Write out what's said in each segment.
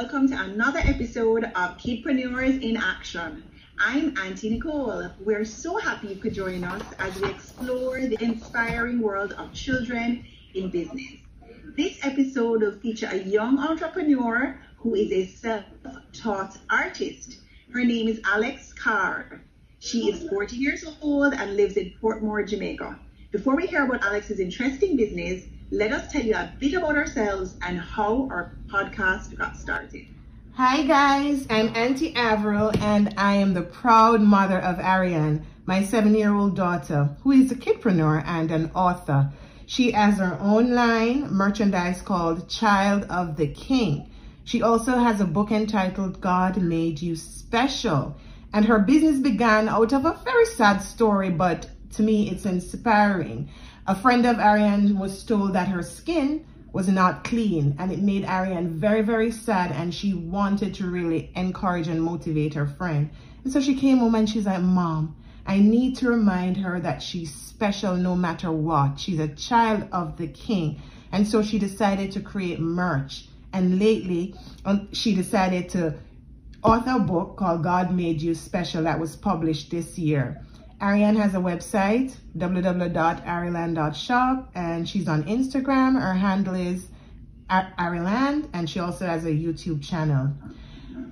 Welcome to another episode of Kidpreneurs in Action. I'm Auntie Nicole. We're so happy you could join us as we explore the inspiring world of children in business. This episode will feature a young entrepreneur who is a self-taught artist. Her name is Alex Carr. She is 40 years old and lives in Portmore, Jamaica. Before we hear about Alex's interesting business, let us tell you a bit about ourselves and how our podcast got started. Hi guys, I'm Auntie Avril and I am the proud mother of Ariane, my seven-year-old daughter, who is a kidpreneur and an author. She has her own line merchandise called Child of the King. She also has a book entitled God Made You Special. And her business began out of a very sad story, but to me, it's inspiring. A friend of Ariane was told that her skin was not clean and it made Ariane very, very sad and she wanted to really encourage and motivate her friend. And so she came home and she's like, Mom, I need to remind her that she's special no matter what. She's a child of the king. And so she decided to create merch. And lately, um, she decided to author a book called God Made You Special that was published this year. Ariane has a website, www.ariland.shop, and she's on Instagram. Her handle is Ariland, and she also has a YouTube channel.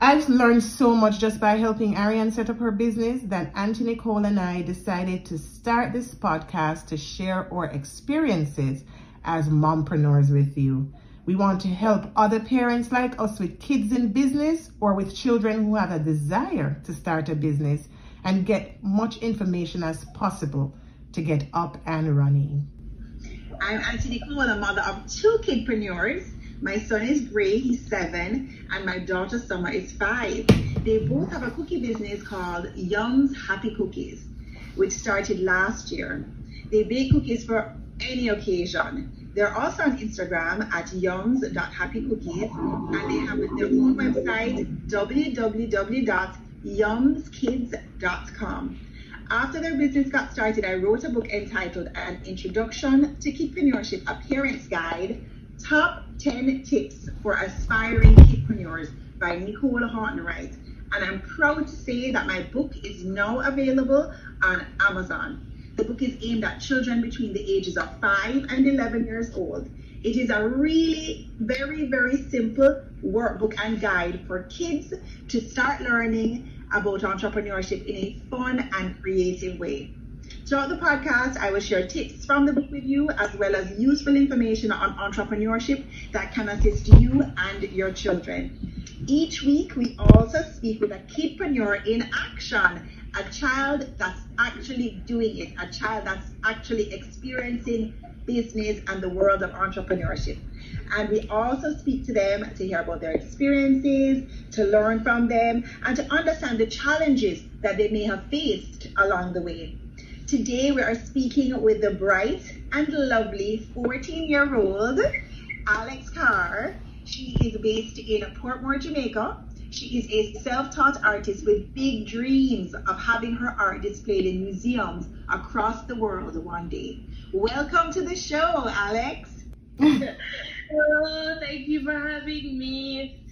I've learned so much just by helping Ariane set up her business that Auntie Nicole and I decided to start this podcast to share our experiences as mompreneurs with you. We want to help other parents like us with kids in business or with children who have a desire to start a business and get much information as possible to get up and running. I'm Auntie Nicole, a mother of two kidpreneurs. My son is Gray, he's seven, and my daughter Summer is five. They both have a cookie business called Yum's Happy Cookies, which started last year. They bake cookies for any occasion. They're also on Instagram at yums.happycookies, and they have their own website, www yumskids.com. After their business got started, I wrote a book entitled An Introduction to Kidpreneurship, a Parent's Guide, Top 10 Tips for Aspiring Kidpreneurs by Nicole Hortonwright. And I'm proud to say that my book is now available on Amazon. The book is aimed at children between the ages of 5 and 11 years old. It is a really very, very simple workbook and guide for kids to start learning about entrepreneurship in a fun and creative way. Throughout the podcast, I will share tips from the book with you as well as useful information on entrepreneurship that can assist you and your children. Each week, we also speak with a kidpreneur in action, a child that's actually doing it, a child that's actually experiencing business and the world of entrepreneurship. And we also speak to them to hear about their experiences, to learn from them, and to understand the challenges that they may have faced along the way. Today we are speaking with the bright and lovely 14 year old Alex Carr. She is based in Portmore, Jamaica. She is a self-taught artist with big dreams of having her art displayed in museums across the world one day. Welcome to the show, Alex. Hello, thank you for having me.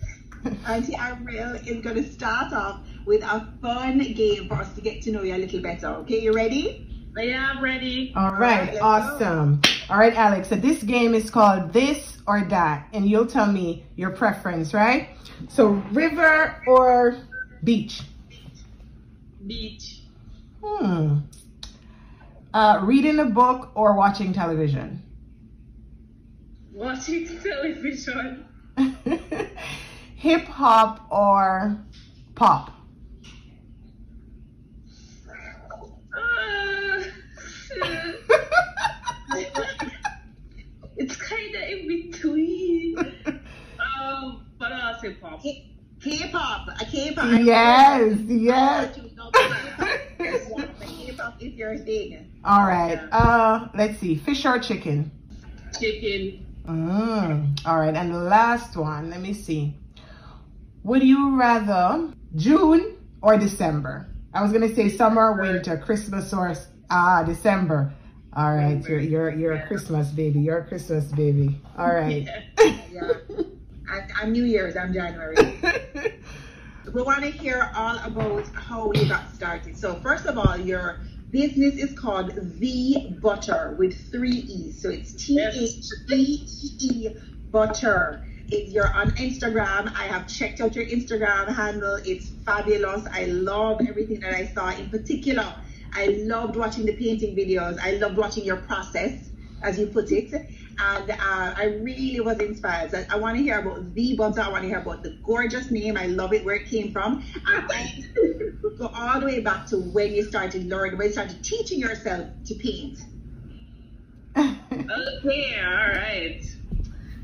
Auntie Avril is going to start off with a fun game for us to get to know you a little better. Okay, you ready? Yeah, I'm ready. All right, All right awesome. Go. All right, Alex. So this game is called This or That, and you'll tell me your preference, right? So river or beach? Beach. Hmm. Uh, reading a book or watching television? Watching television. Hip hop or pop? Uh, it's kind of in between. um, but I'll say pop. K-pop, a K-pop. Yes, yes. K-pop is your thing. All right. Uh, let's see. Fish or chicken? Chicken. Mm, all right. And the last one. Let me see. Would you rather June or December? I was gonna say summer, winter, Christmas or ah December. All right, you're you're you're a Christmas baby. You're a Christmas baby. All right. Yeah. And I'm New Year's, I'm January. we want to hear all about how you got started. So first of all, your business is called The Butter with three E's. So it's T H E E Butter. If you're on Instagram, I have checked out your Instagram handle. It's fabulous. I love everything that I saw. In particular, I loved watching the painting videos. I loved watching your process, as you put it. And uh, I really was inspired. So I want to hear about the butter. I want to hear about the gorgeous name. I love it, where it came from. And go all the way back to when you started learning, when you started teaching yourself to paint. okay, all right.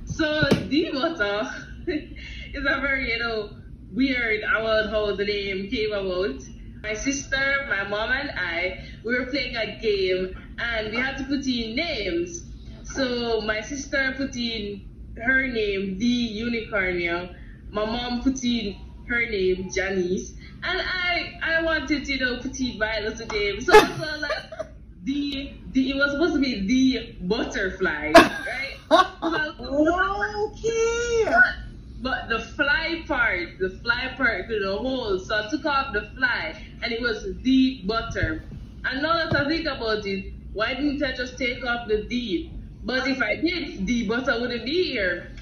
So the butter is a very, you know, weird about how the name came about. My sister, my mom, and I, we were playing a game and we had to put in names. So my sister put in her name, the unicornia. My mom put in her name, Janice. And I I wanted to, you know, put in my little name. So was like the, the it was supposed to be the butterfly, right? okay. But the fly part, the fly part to the hole. So I took off the fly and it was the butter. And now that I think about it, why didn't I just take off the D? But if I did, the butter wouldn't be here.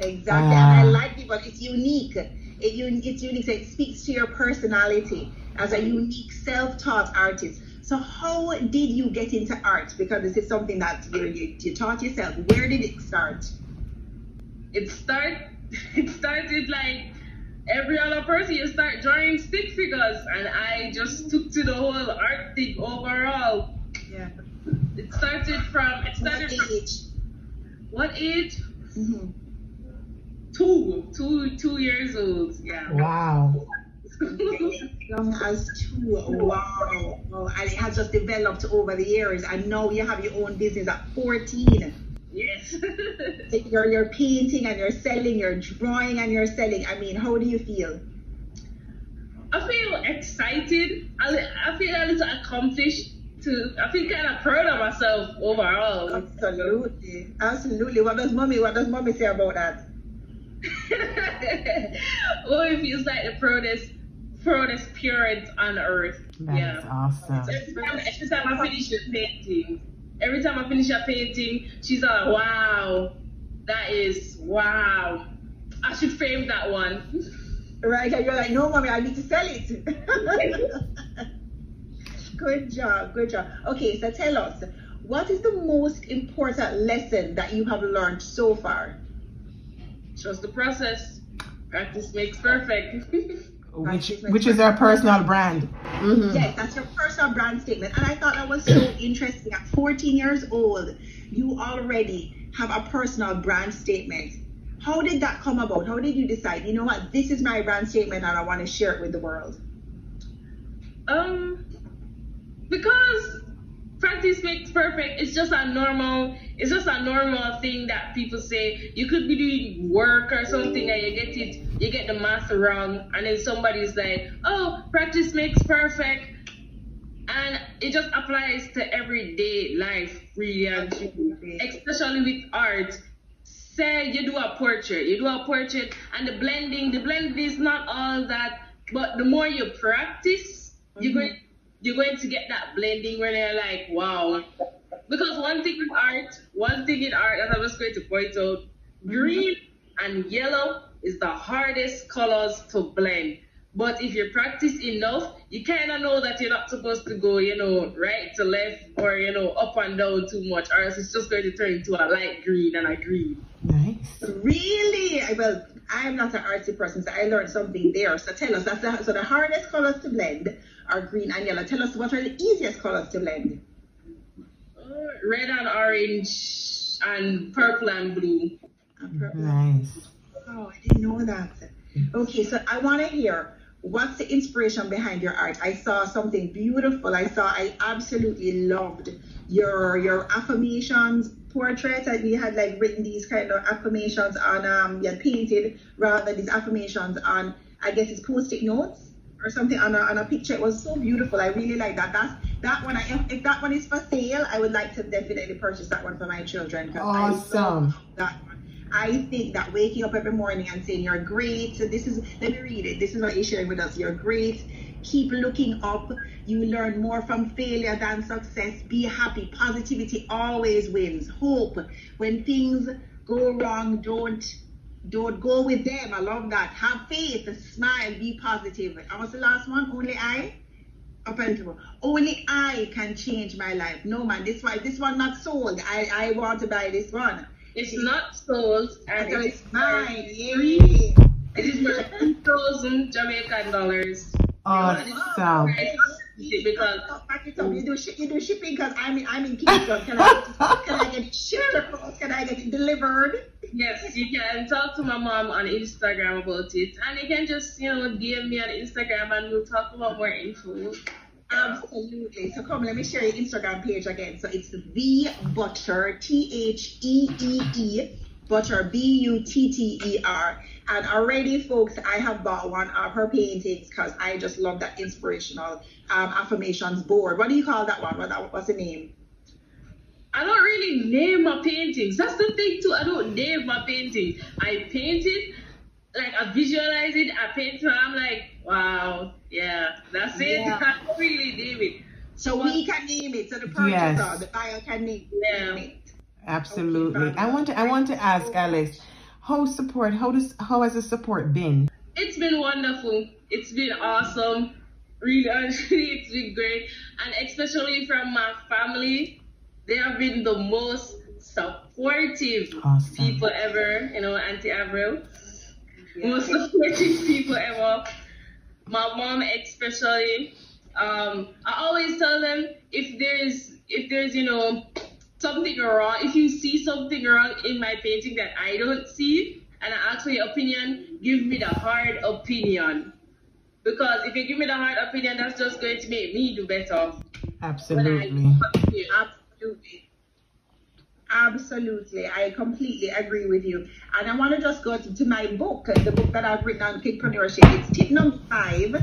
Exactly. And I ah. like it, but it's unique. It, it's unique. So it speaks to your personality as a unique self-taught artist. So how did you get into art? Because this is something that you, you, you taught yourself. Where did it start? It start it started like every other person. You start drawing stick figures, and I just took to the whole art thing overall. Yeah. It started from it started what age? From, what age? Mm-hmm. Two, two, two years old. Yeah. Wow. Young as two. Wow. wow. And it has just developed over the years. And now you have your own business at 14. Yes. you're, you're painting and you're selling, you're drawing and you're selling. I mean, how do you feel? I feel excited. I, I feel a little accomplished. To, I feel kind of proud of myself overall. Absolutely, absolutely. What does mommy? What does mommy say about that? well, it feels like the proudest, proudest parent on earth. That's yeah. awesome. Every time, every time I finish a painting, every time I finish a painting, she's like, "Wow, that is wow. I should frame that one." Right? And you're like, "No, mommy, I need to sell it." good job, good job. Okay, so tell us, what is the most important lesson that you have learned so far? Trust the process. Practice makes perfect. which which is our personal brand. Mm-hmm. Yes, that's your personal brand statement. And I thought that was so interesting. At 14 years old, you already have a personal brand statement. How did that come about? How did you decide, you know what, this is my brand statement and I want to share it with the world? Um, because practice makes perfect. It's just a normal, it's just a normal thing that people say. You could be doing work or something and you get it, you get the math wrong, and then somebody's like, oh, practice makes perfect. And it just applies to everyday life, really, and especially with art. Say you do a portrait, you do a portrait, and the blending, the blending is not all that, but the more you practice, mm-hmm. you're going you're going to get that blending where they're like, wow. Because one thing in art, one thing in art that I was going to point out, green and yellow is the hardest colors to blend. But if you practice enough, you kind of know that you're not supposed to go, you know, right to left or, you know, up and down too much, or else it's just going to turn into a light green and a green. Nice. Really? Well, I'm not an artsy person, so I learned something there. So tell us, that's the, so the hardest colors to blend are green and yellow. Tell us what are the easiest colors to blend? Uh, red and orange and purple and blue. And purple. Nice. Oh, I didn't know that. Okay, so I want to hear what's the inspiration behind your art? I saw something beautiful. I saw, I absolutely loved your your affirmations portrait and you had like written these kind of affirmations on um you had painted rather these affirmations on I guess it's post-it notes or something on a, on a picture. It was so beautiful. I really like that. That's that one. I, if, if that one is for sale, I would like to definitely purchase that one for my children. Awesome. that one. I think that waking up every morning and saying you're great. So this is let me read it. This is what you're sharing with us. You're great. Keep looking up. You learn more from failure than success. Be happy. Positivity always wins. Hope. When things go wrong, don't don't go with them. I love that. Have faith. Smile. Be positive. And what's the last one? Only I. Up only I can change my life. No man, this one, this one not sold. I I want to buy this one. It's not sold and So it's it's mine. It Yeah. is worth two thousand Jamaican dollars. Awesome. Because oh, it up. You do mm. shi- you do shipping because I'm in I'm in Kingston. Can I can I get it shipped across? Can I get it delivered? yes, you can talk to my mom on Instagram about it, and you can just you know DM me on Instagram and we'll talk about more info. Um, Absolutely. So come, let me share your Instagram page again. So it's the butter T H E E E butter B U T T E R. And already, folks, I have bought one of her paintings because I just love that inspirational um, affirmations board. What do you call that one? What what's the name? I don't really name my paintings. That's the thing too. I don't name my painting. I paint it, like I visualize it. I paint it. And I'm like, wow, yeah, that's it. Yeah. I don't really name it. So we can name it. So the purchaser, Yes. the buyer can name Yeah. it. Absolutely. I want to I want to ask Alex, how support how does how has the support been? It's been wonderful. It's been awesome. Really, honestly, it's been great. And especially from my family, they have been the most supportive Awesome. people ever. You know, Auntie Avril. Most supportive people ever. My mom especially. Um, I always tell them if there's if there's you know something wrong, if you see something wrong in my painting that I don't see, and I ask for your opinion, give me the hard opinion. Because if you give me the hard opinion, that's just going to make me do better. Absolutely. Absolutely. Absolutely. I completely agree with you. And I want to just go to, to my book, the book that I've written on kidpreneurship. It's tip number five,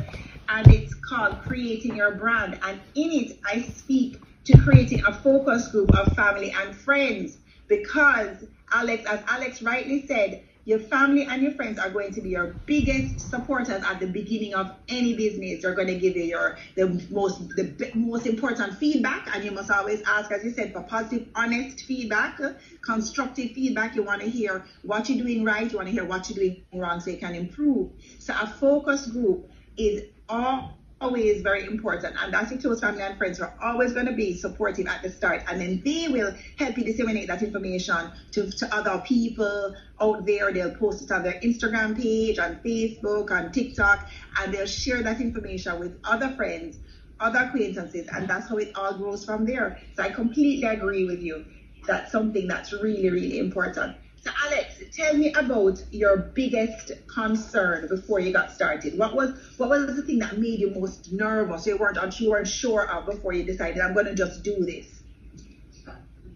and it's called Creating Your Brand. And in it, I speak to creating a focus group of family and friends because, Alex, as Alex rightly said, your family and your friends are going to be your biggest supporters at the beginning of any business. They're going to give you your the most the most important feedback, and you must always ask, as you said, for positive, honest feedback, constructive feedback. You want to hear what you're doing right. You want to hear what you're doing wrong, so you can improve. So a focus group is all always very important. And that's it to family and friends are always going to be supportive at the start. And then they will help you disseminate that information to, to other people out there. They'll post it on their instagram page on facebook on tiktok and they'll share that information with other friends other acquaintances and that's how it all grows from there. So i completely agree with you. That's something that's really really important. So Alex, tell me about your biggest concern before you got started. What was what was the thing that made you most nervous? You weren't you weren't sure of before you decided I'm gonna just do this.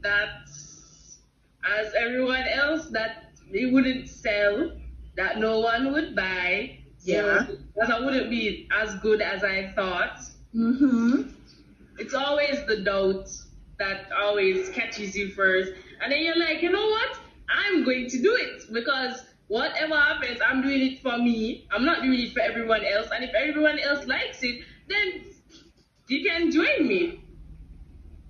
That's as everyone else that it wouldn't sell, that no one would buy. Yeah. So that I wouldn't be as good as I thought. Mm-hmm. It's always the doubt that always catches you first. And then you're like, you know what? I'm going to do it because whatever happens, I'm doing it for me. I'm not doing it for everyone else. And if everyone else likes it, then you can join me.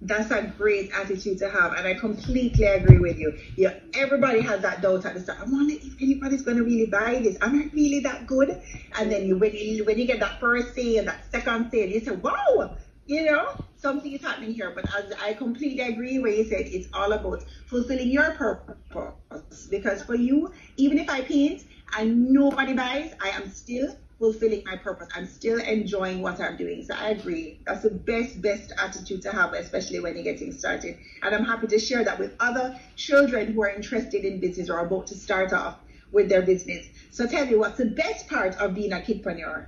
That's a great attitude to have, and I completely agree with you. Yeah, everybody has that doubt at the start. I wonder if anybody's gonna really buy this. Am I really that good? And then you when you when you get that first sale, that second sale, you say, "Wow!" You know, something is happening here. But as I completely agree where you said it's all about fulfilling your purpose. Because for you, even if I paint and nobody buys, I am still fulfilling my purpose. I'm still enjoying what I'm doing. So I agree. That's the best, best attitude to have, especially when you're getting started. And I'm happy to share that with other children who are interested in business or about to start off with their business. So tell me, what's the best part of being a kidpreneur?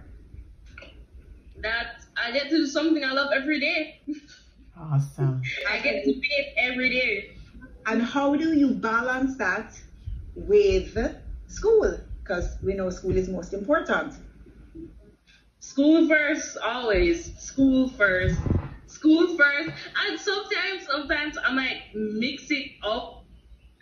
That I get to do something I love every day. Awesome. I get to paint every day. And how do you balance that with school? Because we know school is most important. School first, always. School first. School first. And sometimes, sometimes I might mix it up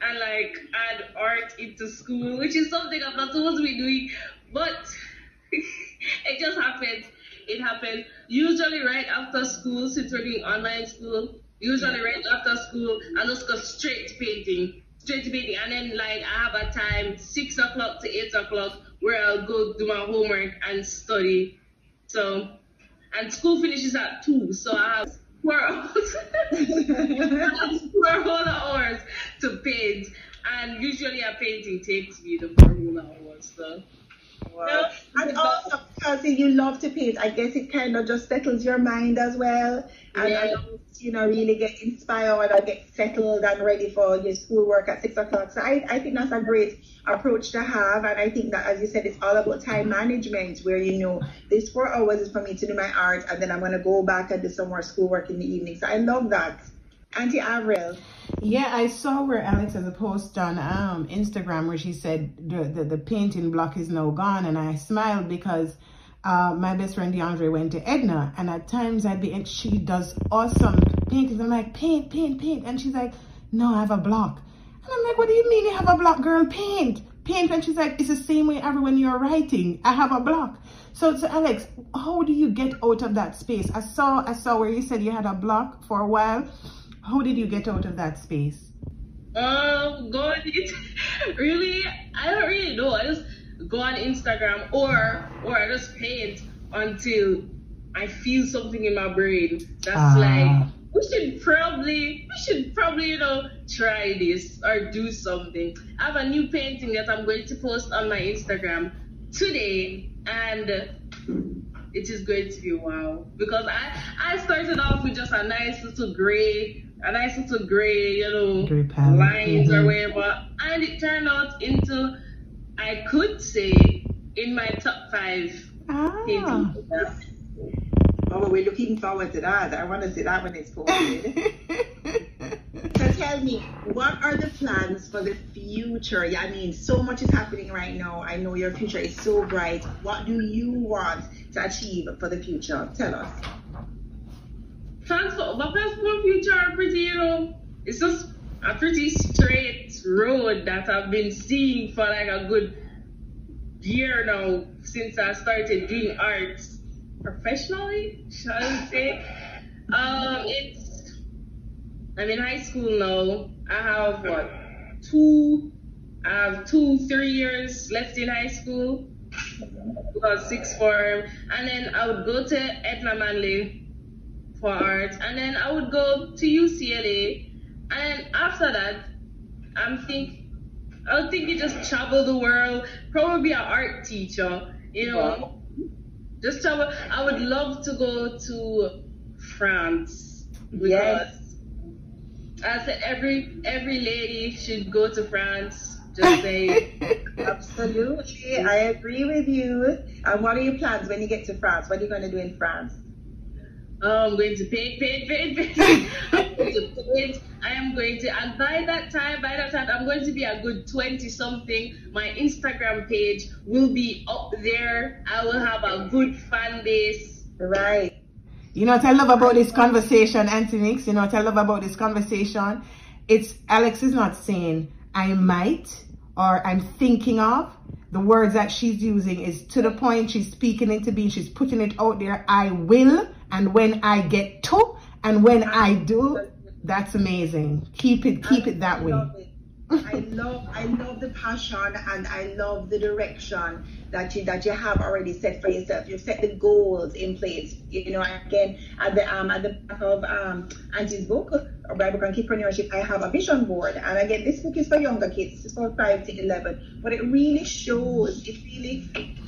and like add art into school, which is something I'm not supposed to be doing, but it just happened. It happened usually right after school, since we're doing online school. Usually right after school, I just go straight to painting, straight to painting, and then like I have a time six o'clock to eight o'clock where I'll go do my homework and study. So, and school finishes at two, so I have four hours, four whole hours to paint, and usually a painting takes me the four whole hours. So. Wow. And also because you love to paint, I guess it kind of just settles your mind as well. And Yeah. you know, really get inspired or get settled and ready for your schoolwork at six o'clock. So I, I think that's a great approach to have. And I think that, as you said, it's all about time management where, you know, this four hours is for me to do my art and then I'm going to go back and do some more schoolwork in the evening. So I love that. Auntie Avril. Yeah, I saw where Alex has a post on um, Instagram where she said the, the, the painting block is now gone. And I smiled because uh, my best friend DeAndre went to Edna. And at times I'd be, and she does awesome paintings. I'm like, paint, paint, paint. And she's like, no, I have a block. And I'm like, what do you mean you have a block, girl? Paint, paint. And she's like, it's the same way every when you're writing. I have a block. So, so Alex, how do you get out of that space? I saw, I saw where you said you had a block for a while. How did you get out of that space? Um, go on it. really, I don't really know. I just go on Instagram or or I just paint until I feel something in my brain that's Ah. like we should probably we should probably you know try this or do something. I have a new painting that I'm going to post on my Instagram today and it is going to be wow because I I started off with just a nice little gray a nice little gray you know Gray lines or mhm. whatever and it turned out into I could say in my top five Ah. paintings. Oh, we're looking forward to that. I want to see that when it's posted. So tell me, what are the plans for the future? Yeah, I mean, so much is happening right now. I know your future is so bright. What do you want to achieve for the future? Tell us. For plans for future are pretty, you know, it's just a pretty straight road that I've been seeing for like a good year now since I started doing art professionally, shall I say. Um, it's I'm in high school now. I have what two I have two, three years left in high school. about sixth form. And then I would go to Edna Manley for art, and then I would go to UCLA, and after that, I'm think I would think you just travel the world, probably an art teacher, you know, just travel. I would love to go to France because Yes. I said every every lady should go to France. Just say. Absolutely. I agree with you. And what are your plans when you get to France? What are you going to do in France? Oh, I'm going to paint, paint, paint, paint. I'm going to paint. I am going to, and by that time, by that time, I'm going to be a good 20 something. My Instagram page will be up there. I will have a good fan base. Right. You know what I love about this conversation, Antonix? You know what I love about this conversation? It's Alex is not saying I might or I'm thinking of. The words that she's using is to the point she's speaking into being. She's putting it out there. I will. And when I get to and when I do, that's amazing. Keep it, keep it that way. I love I love the passion and I love the direction that you that you have already set for yourself. You've set the goals in place. You know, again at the um at the back of um Auntie's book, or Bible and Entrepreneurship, I have a vision board. And again, this book is for younger kids, it's for five to eleven. But it really shows,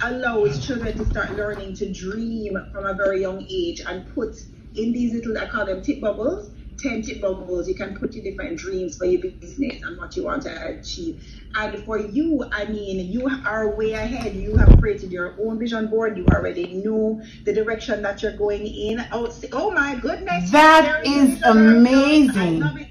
allows children to start learning to dream from a very young age and put in these little I call them tip bubbles 10 tip bubbles you can put your different dreams for your business and what you want to achieve. And for you, I mean, you are way ahead. You have created your own vision board. You already know the direction that you're going in. Oh, oh my goodness. That is amazing. I love it.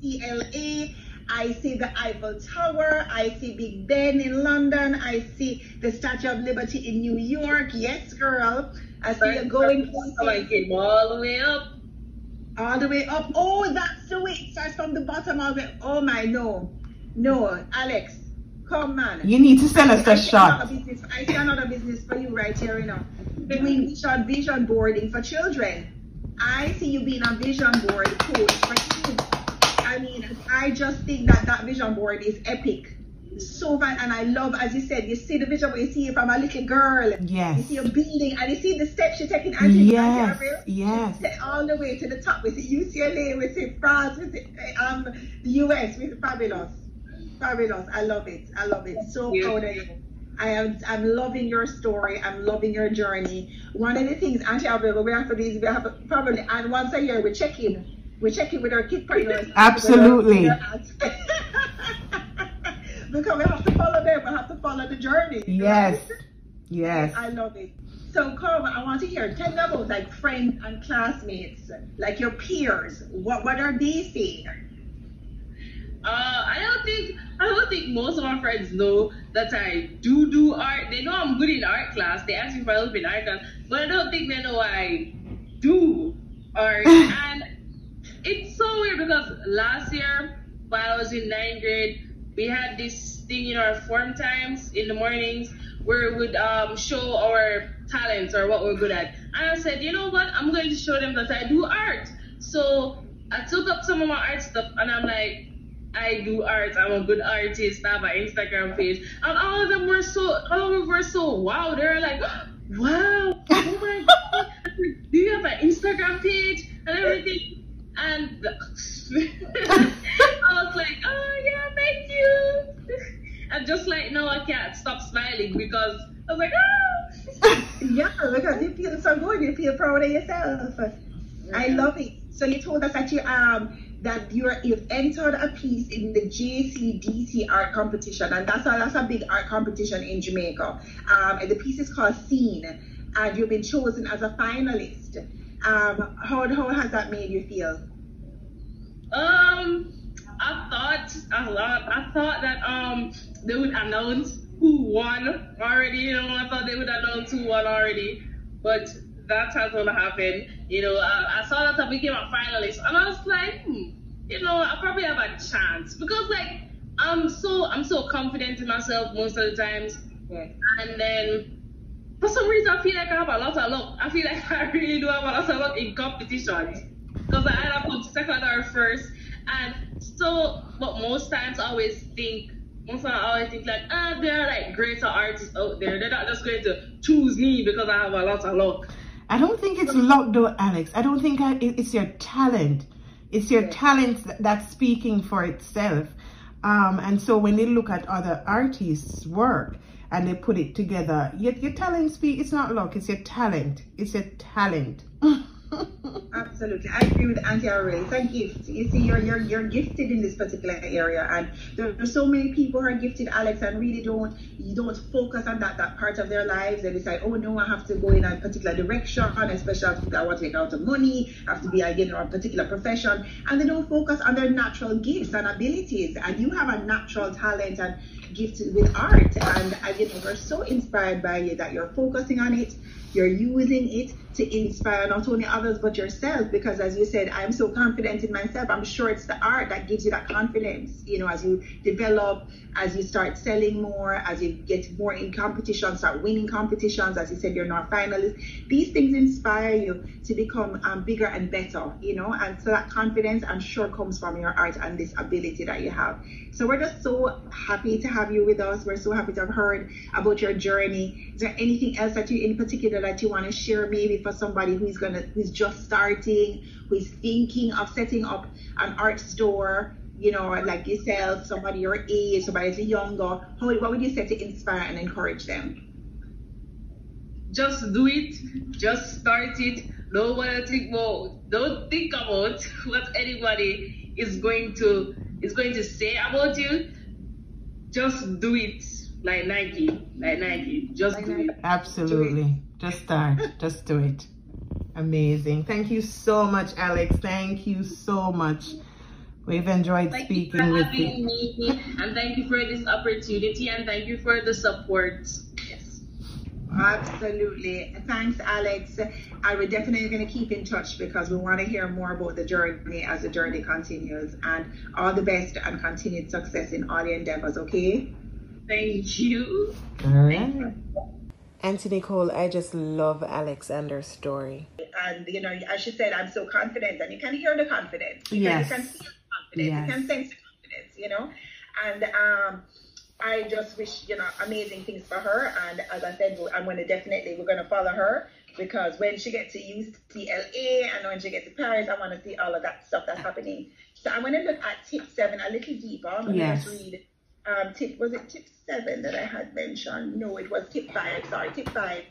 UCLA. I see the Eiffel Tower. I see Big Ben in London. I see the Statue of Liberty in New York. Yes, girl. I see you going So I came all the way up. all the way up. Oh, that's the way it starts from the bottom of it. Oh my no. No, Alex, come on. You need to send us a I see shot. another business- I see another business for you right here, you know. Doing vision, vision boarding for children. I see you being a vision board coach for kids. I mean, I just think that that vision board is epic. So fun, and I love, as you said, you see the vision board, you see it from a little girl. Yes, you see a building, and you see the steps you're taking. Auntie, Yes, Auntie Avril? yes. Take all the way to the top. We see UCLA, we see France, we see um, the US. We see fabulous, fabulous. I love it. I love it. So Yeah. proud of you. I am. I'm loving your story. I'm loving your journey. One of the things, Auntie Avril, we have to do is we have to probably and once a year we check in. We check in with our kid partners. Absolutely. because we have to follow them. We have to follow the journey. Yes. Yes. I love it. So, Carmen, I want to hear tell me about like friends and classmates, like your peers. What what are they saying? Uh, I don't think I don't think most of my friends know that I do do art. They know I'm good in art class. They ask me for help in art class, but I don't think they know I do art. and it's so weird because last year, while I was in ninth grade, we had this thing in our form times in the mornings where we would um, show our talents or what we're good at. And I said, you know what? I'm going to show them that I do art. So I took up some of my art stuff and I'm like, I do art. I'm a good artist. I have an Instagram page, and all of them were so, all of them were so wow. They were like, wow, oh my god, do you have an Instagram page and everything? And I was like, oh yeah, thank you. And just like now, I can't stop smiling because I was like, oh. Yeah, because you feel so good. You feel proud of yourself. I love it. So you told us that you um that you're you've entered a piece in the JCDC art competition, and that's a that's a big art competition in Jamaica. Um, and the piece is called Scene, and you've been chosen as a finalist. Um, how how has that made you feel? Um, I thought a lot. I thought that um they would announce who won already. You know, I thought they would announce who won already, but that hasn't happened. You know, I, I saw that I became a finalist, and I was like, hmm, you know, I probably have a chance because like I'm so I'm so confident in myself most of the times, and then. For some reason, I feel like I have a lot of luck. I feel like I really do have a lot of luck in competitions because I either come second or first. And so, but most times I always think, most times I always think like, ah, there are like greater artists out there. They're not just going to choose me because I have a lot of luck. I don't think it's luck though, Alex. I don't think I, it's your talent. It's your talent that's speaking for itself. Um, and so when they look at other artists' work and they put it together, your, your talent. It's not luck. It's your talent. It's your talent. Absolutely, I agree with Auntie Avril. It's a gift. You see, you're you're you're gifted in this particular area, and there, there's so many people who are gifted, Alex, and really don't you don't focus on that that part of their lives. They decide, oh no, I have to go in a particular direction, especially if I want to make out of money, I have to be again in a particular profession, and they don't focus on their natural gifts and abilities. And you have a natural talent and gift with art, and again, we're so inspired by you that you're focusing on it you're using it to inspire not only others but yourself. Because as you said i'm so confident in myself. I'm sure it's the art that gives you that confidence you know as you develop as you start selling more as you get more in competitions start winning competitions. As you said you're not finalist these things inspire you to become um, bigger and better you know? And so that confidence i'm sure comes from your art and this ability that you have so we're just so happy to have you with us we're so happy to have heard about your journey is there anything else that you in particular that you want to share maybe for somebody who's gonna who's just starting who's thinking of setting up an art store you know like yourself somebody your age somebody younger how, what would you say to inspire and encourage them Just do it. Just start it. Don't wanna think about. Don't think about what anybody is going to is going to say about you. Just do it like Nike, like Nike. Just Like do it. Absolutely. Just start. Just do it. Amazing. Thank you so much, Alex. Thank you so much. We've enjoyed Thank you speaking with having you. me, and thank you for this opportunity, and thank you for the support. Yes. Absolutely. Thanks, Alex. I would definitely going to keep in touch because we want to hear more about the journey as the journey continues. And all the best and continued success in all your endeavors, okay? Thank you. All right. Auntie Nicole, I just love Alex and her story. And, you know, as she said, I'm so confident. And you can hear the confidence. Yes. You can feel confidence. Yes. You can sense the confidence, you know? And, um, I just wish, you know, amazing things for her. And as I said, I'm going to definitely, we're going to follow her because when she gets to UCLA and when she gets to Paris, I want to see all of that stuff that's happening. So I'm to look at tip seven a little deeper. I'm going to Yes. read um, tip, was it tip seven that I had mentioned? No, it was tip five. Sorry, tip five,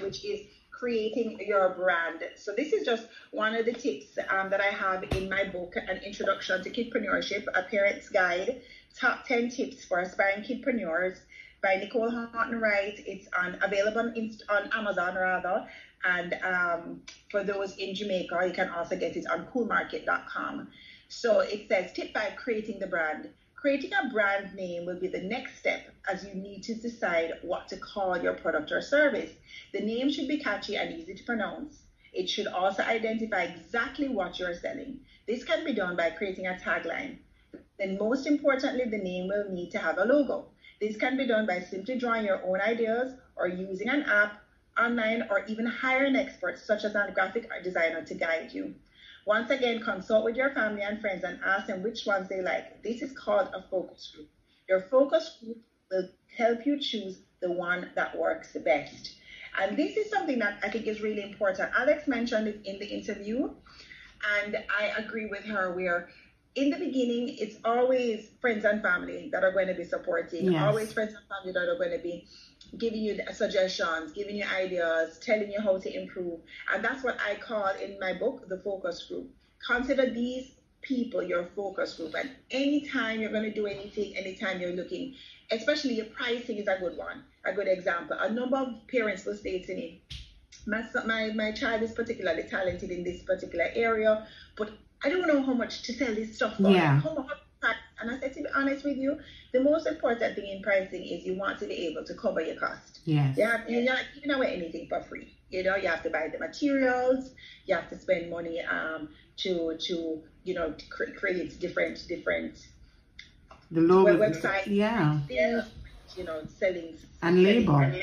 which is creating your brand. So this is just one of the tips um, that I have in my book, An Introduction to Kidpreneurship, a parent's guide, top 10 tips for aspiring kidpreneurs by Nicole Horton Wright. It's on available on, Inst- on Amazon rather. And um, for those in Jamaica, you can also get it on coolmarket.com. So it says tip five, creating the brand. Creating a brand name will be the next step as you need to decide what to call your product or service. The name should be catchy and easy to pronounce. It should also identify exactly what you're selling. This can be done by creating a tagline. Then, most importantly, the name will need to have a logo. This can be done by simply drawing your own ideas or using an app, online, or even hiring experts such as a graphic designer to guide you. Once again, consult with your family and friends and ask them which ones they like. This is called a focus group. Your focus group will help you choose the one that works the best. And this is something that I think is really important. Alex mentioned it in the interview, and I agree with her where in the beginning, it's always friends and family that are going to be supporting, Yes. always friends and family that are going to be giving you suggestions, giving you ideas, telling you how to improve. And that's what I call in my book the focus group. Consider these people your focus group. And anytime you're going to do anything, anytime you're looking, especially your pricing is a good one, a good example. A number of parents will say to me, my, my, my child is particularly talented in this particular area, but I don't know how much to sell this stuff for. Yeah. Much? And I said, to be honest with you, the most important thing in pricing is you want to be able to cover your cost. Yes. You have, you're not giving away anything for free. You know, you have to buy the materials, you have to spend money um, to to you know cre- create different different The logo. Website. Yeah. things, you know, selling And label. selling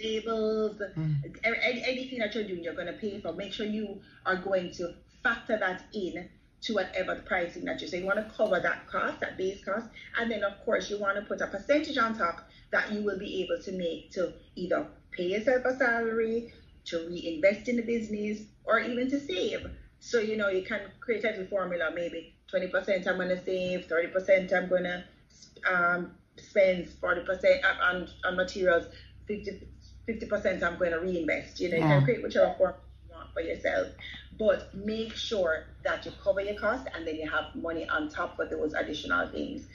labels, Mm. a- a- anything that you're doing, you're going to pay for. Make sure you are going to factor that in to whatever the pricing that you say. You want to cover that cost, that base cost, and then of course you want to put a percentage on top that you will be able to make to either pay yourself a salary, to reinvest in the business, or even to save. So you know you can create a little formula. Maybe 20% I'm going to save, 30% I'm going to um, spend, 40% on, on materials, 50 percent I'm going to reinvest. You know, you can create whichever form for yourself, but make sure that you cover your cost and then you have money on top for those additional things.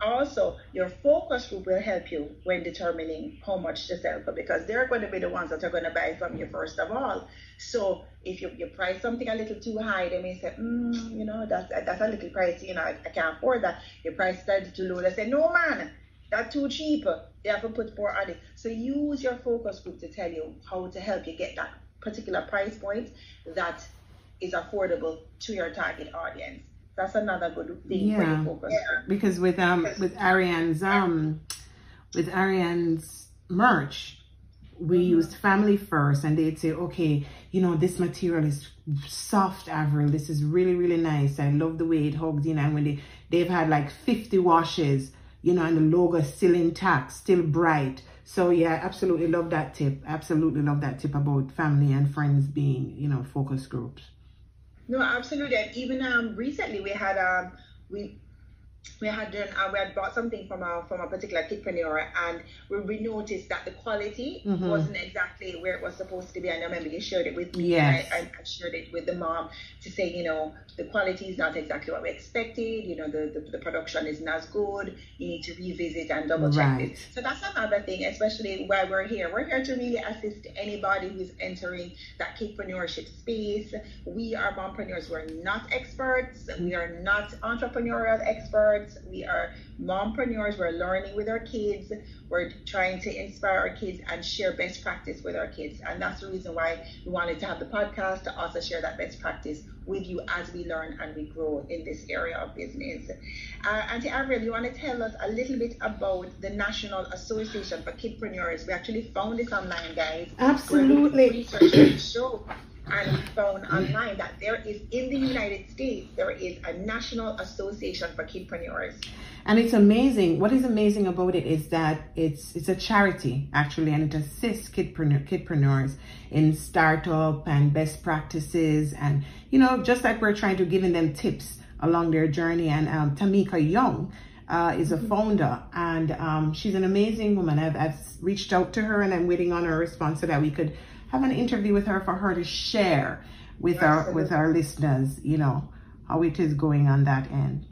Also, your focus group will help you when determining how much to sell for because they're going to be the ones that are going to buy from you first of all. So if you, you price something a little too high, they may say, mm, you know, that's that's a little pricey, you know, I, I can't afford that. Your price little too low. They say, no man, that's too cheap. You have to put more on it. So use your focus group to tell you how to help you get that particular price point that is affordable to your target audience. That's another good thing for Yeah. focus group. because with um with Ariane's um with Ariane's merch, we Mhm. used family first, and they'd say, okay, you know, this material is soft, Avril. This is really really nice. I love the way it hugs in, and when they they've had like fifty washes, you know, and the logo is still intact, still bright. So yeah, absolutely love that tip. Absolutely love that tip about family and friends being, you know, focus groups. No, absolutely. And even um recently we had um we we had done uh, we had bought something from a from a particular kidpreneur and we, we noticed that the quality Mhm. wasn't exactly where it was supposed to be. And I remember you shared it with me. Yes. I, I shared it with the mom to say, you know, the quality is not exactly what we expected. You know, the, the, the production isn't as good. You need to revisit and double check Right. it. So that's another thing, especially while we're here. We're here to really assist anybody who's entering that kidpreneurship space. We are mompreneurs. We're not experts. We are not entrepreneurial experts. We are mompreneurs. We're learning with our kids. We're trying to inspire our kids and share best practice with our kids. And that's the reason why we wanted to have the podcast to also share that best practice with you as we learn and we grow in this area of business. Uh, Auntie Avril, you want to tell us a little bit about the National Association for Kidpreneurs? We actually found this online, guys. Absolutely. And found online that there is in the United States there is a national association for kidpreneurs. And it's amazing. What is amazing about it is that it's it's a charity actually, and it assists kidpreneur, kidpreneurs in startup and best practices, and you know, just like we're trying to giving them tips along their journey. And um, Tamika Young uh, is a mm-hmm. founder, and um, she's an amazing woman. I've, I've reached out to her, and I'm waiting on her response so that we could have an interview with her for her to share with Absolutely. our with our listeners, you know, how it is going on that end.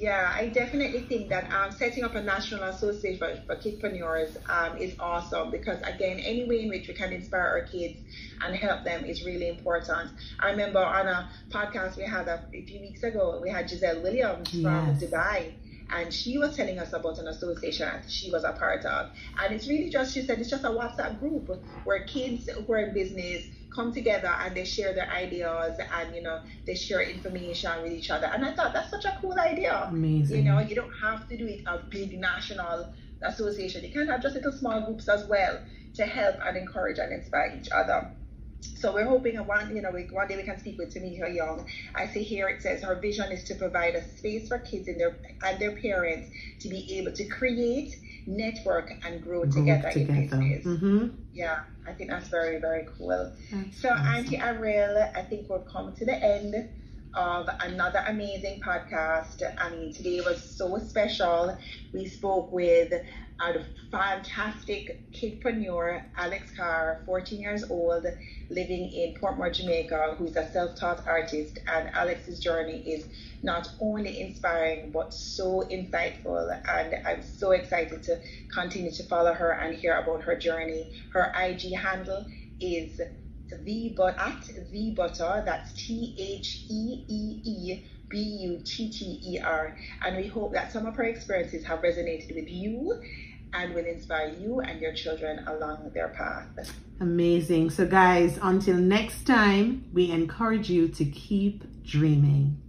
Yeah, I definitely think that um, setting up a national association for, for kidpreneurs um, is awesome because, again, any way in which we can inspire our kids and help them is really important. I remember on a podcast we had a, few weeks ago, we had Giselle Williams yes. from Dubai and she was telling us about an association that she was a part of. And it's really just, she said, it's just a WhatsApp group where kids who are in business come together and they share their ideas and, you know, they share information with each other. And I thought that's such a cool idea. Amazing. You know, you don't have to do it a big national association. You can have just little small groups as well to help and encourage and inspire each other. So we're hoping one, you know, one day we can speak with Tamika Young. I see here it says her vision is to provide a space for kids and their and their parents to be able to create, network, and grow, grow together, together, in business. Mm-hmm. Yeah, I think that's very very cool. That's so awesome. Auntie Avril, I think we've come to the end of another amazing podcast. I mean, today was so special. We spoke with a fantastic kidpreneur, Alex Carr, 14 years old, living in Portmore, Jamaica, who's a self-taught artist. And Alex's journey is not only inspiring, but so insightful. And I'm so excited to continue to follow her and hear about her journey. Her IG handle is the but at the butter. That's T H E E E B U T T E R. And we hope that some of her experiences have resonated with you and will inspire you and your children along their path. Amazing. So, guys, until next time, we encourage you to keep dreaming.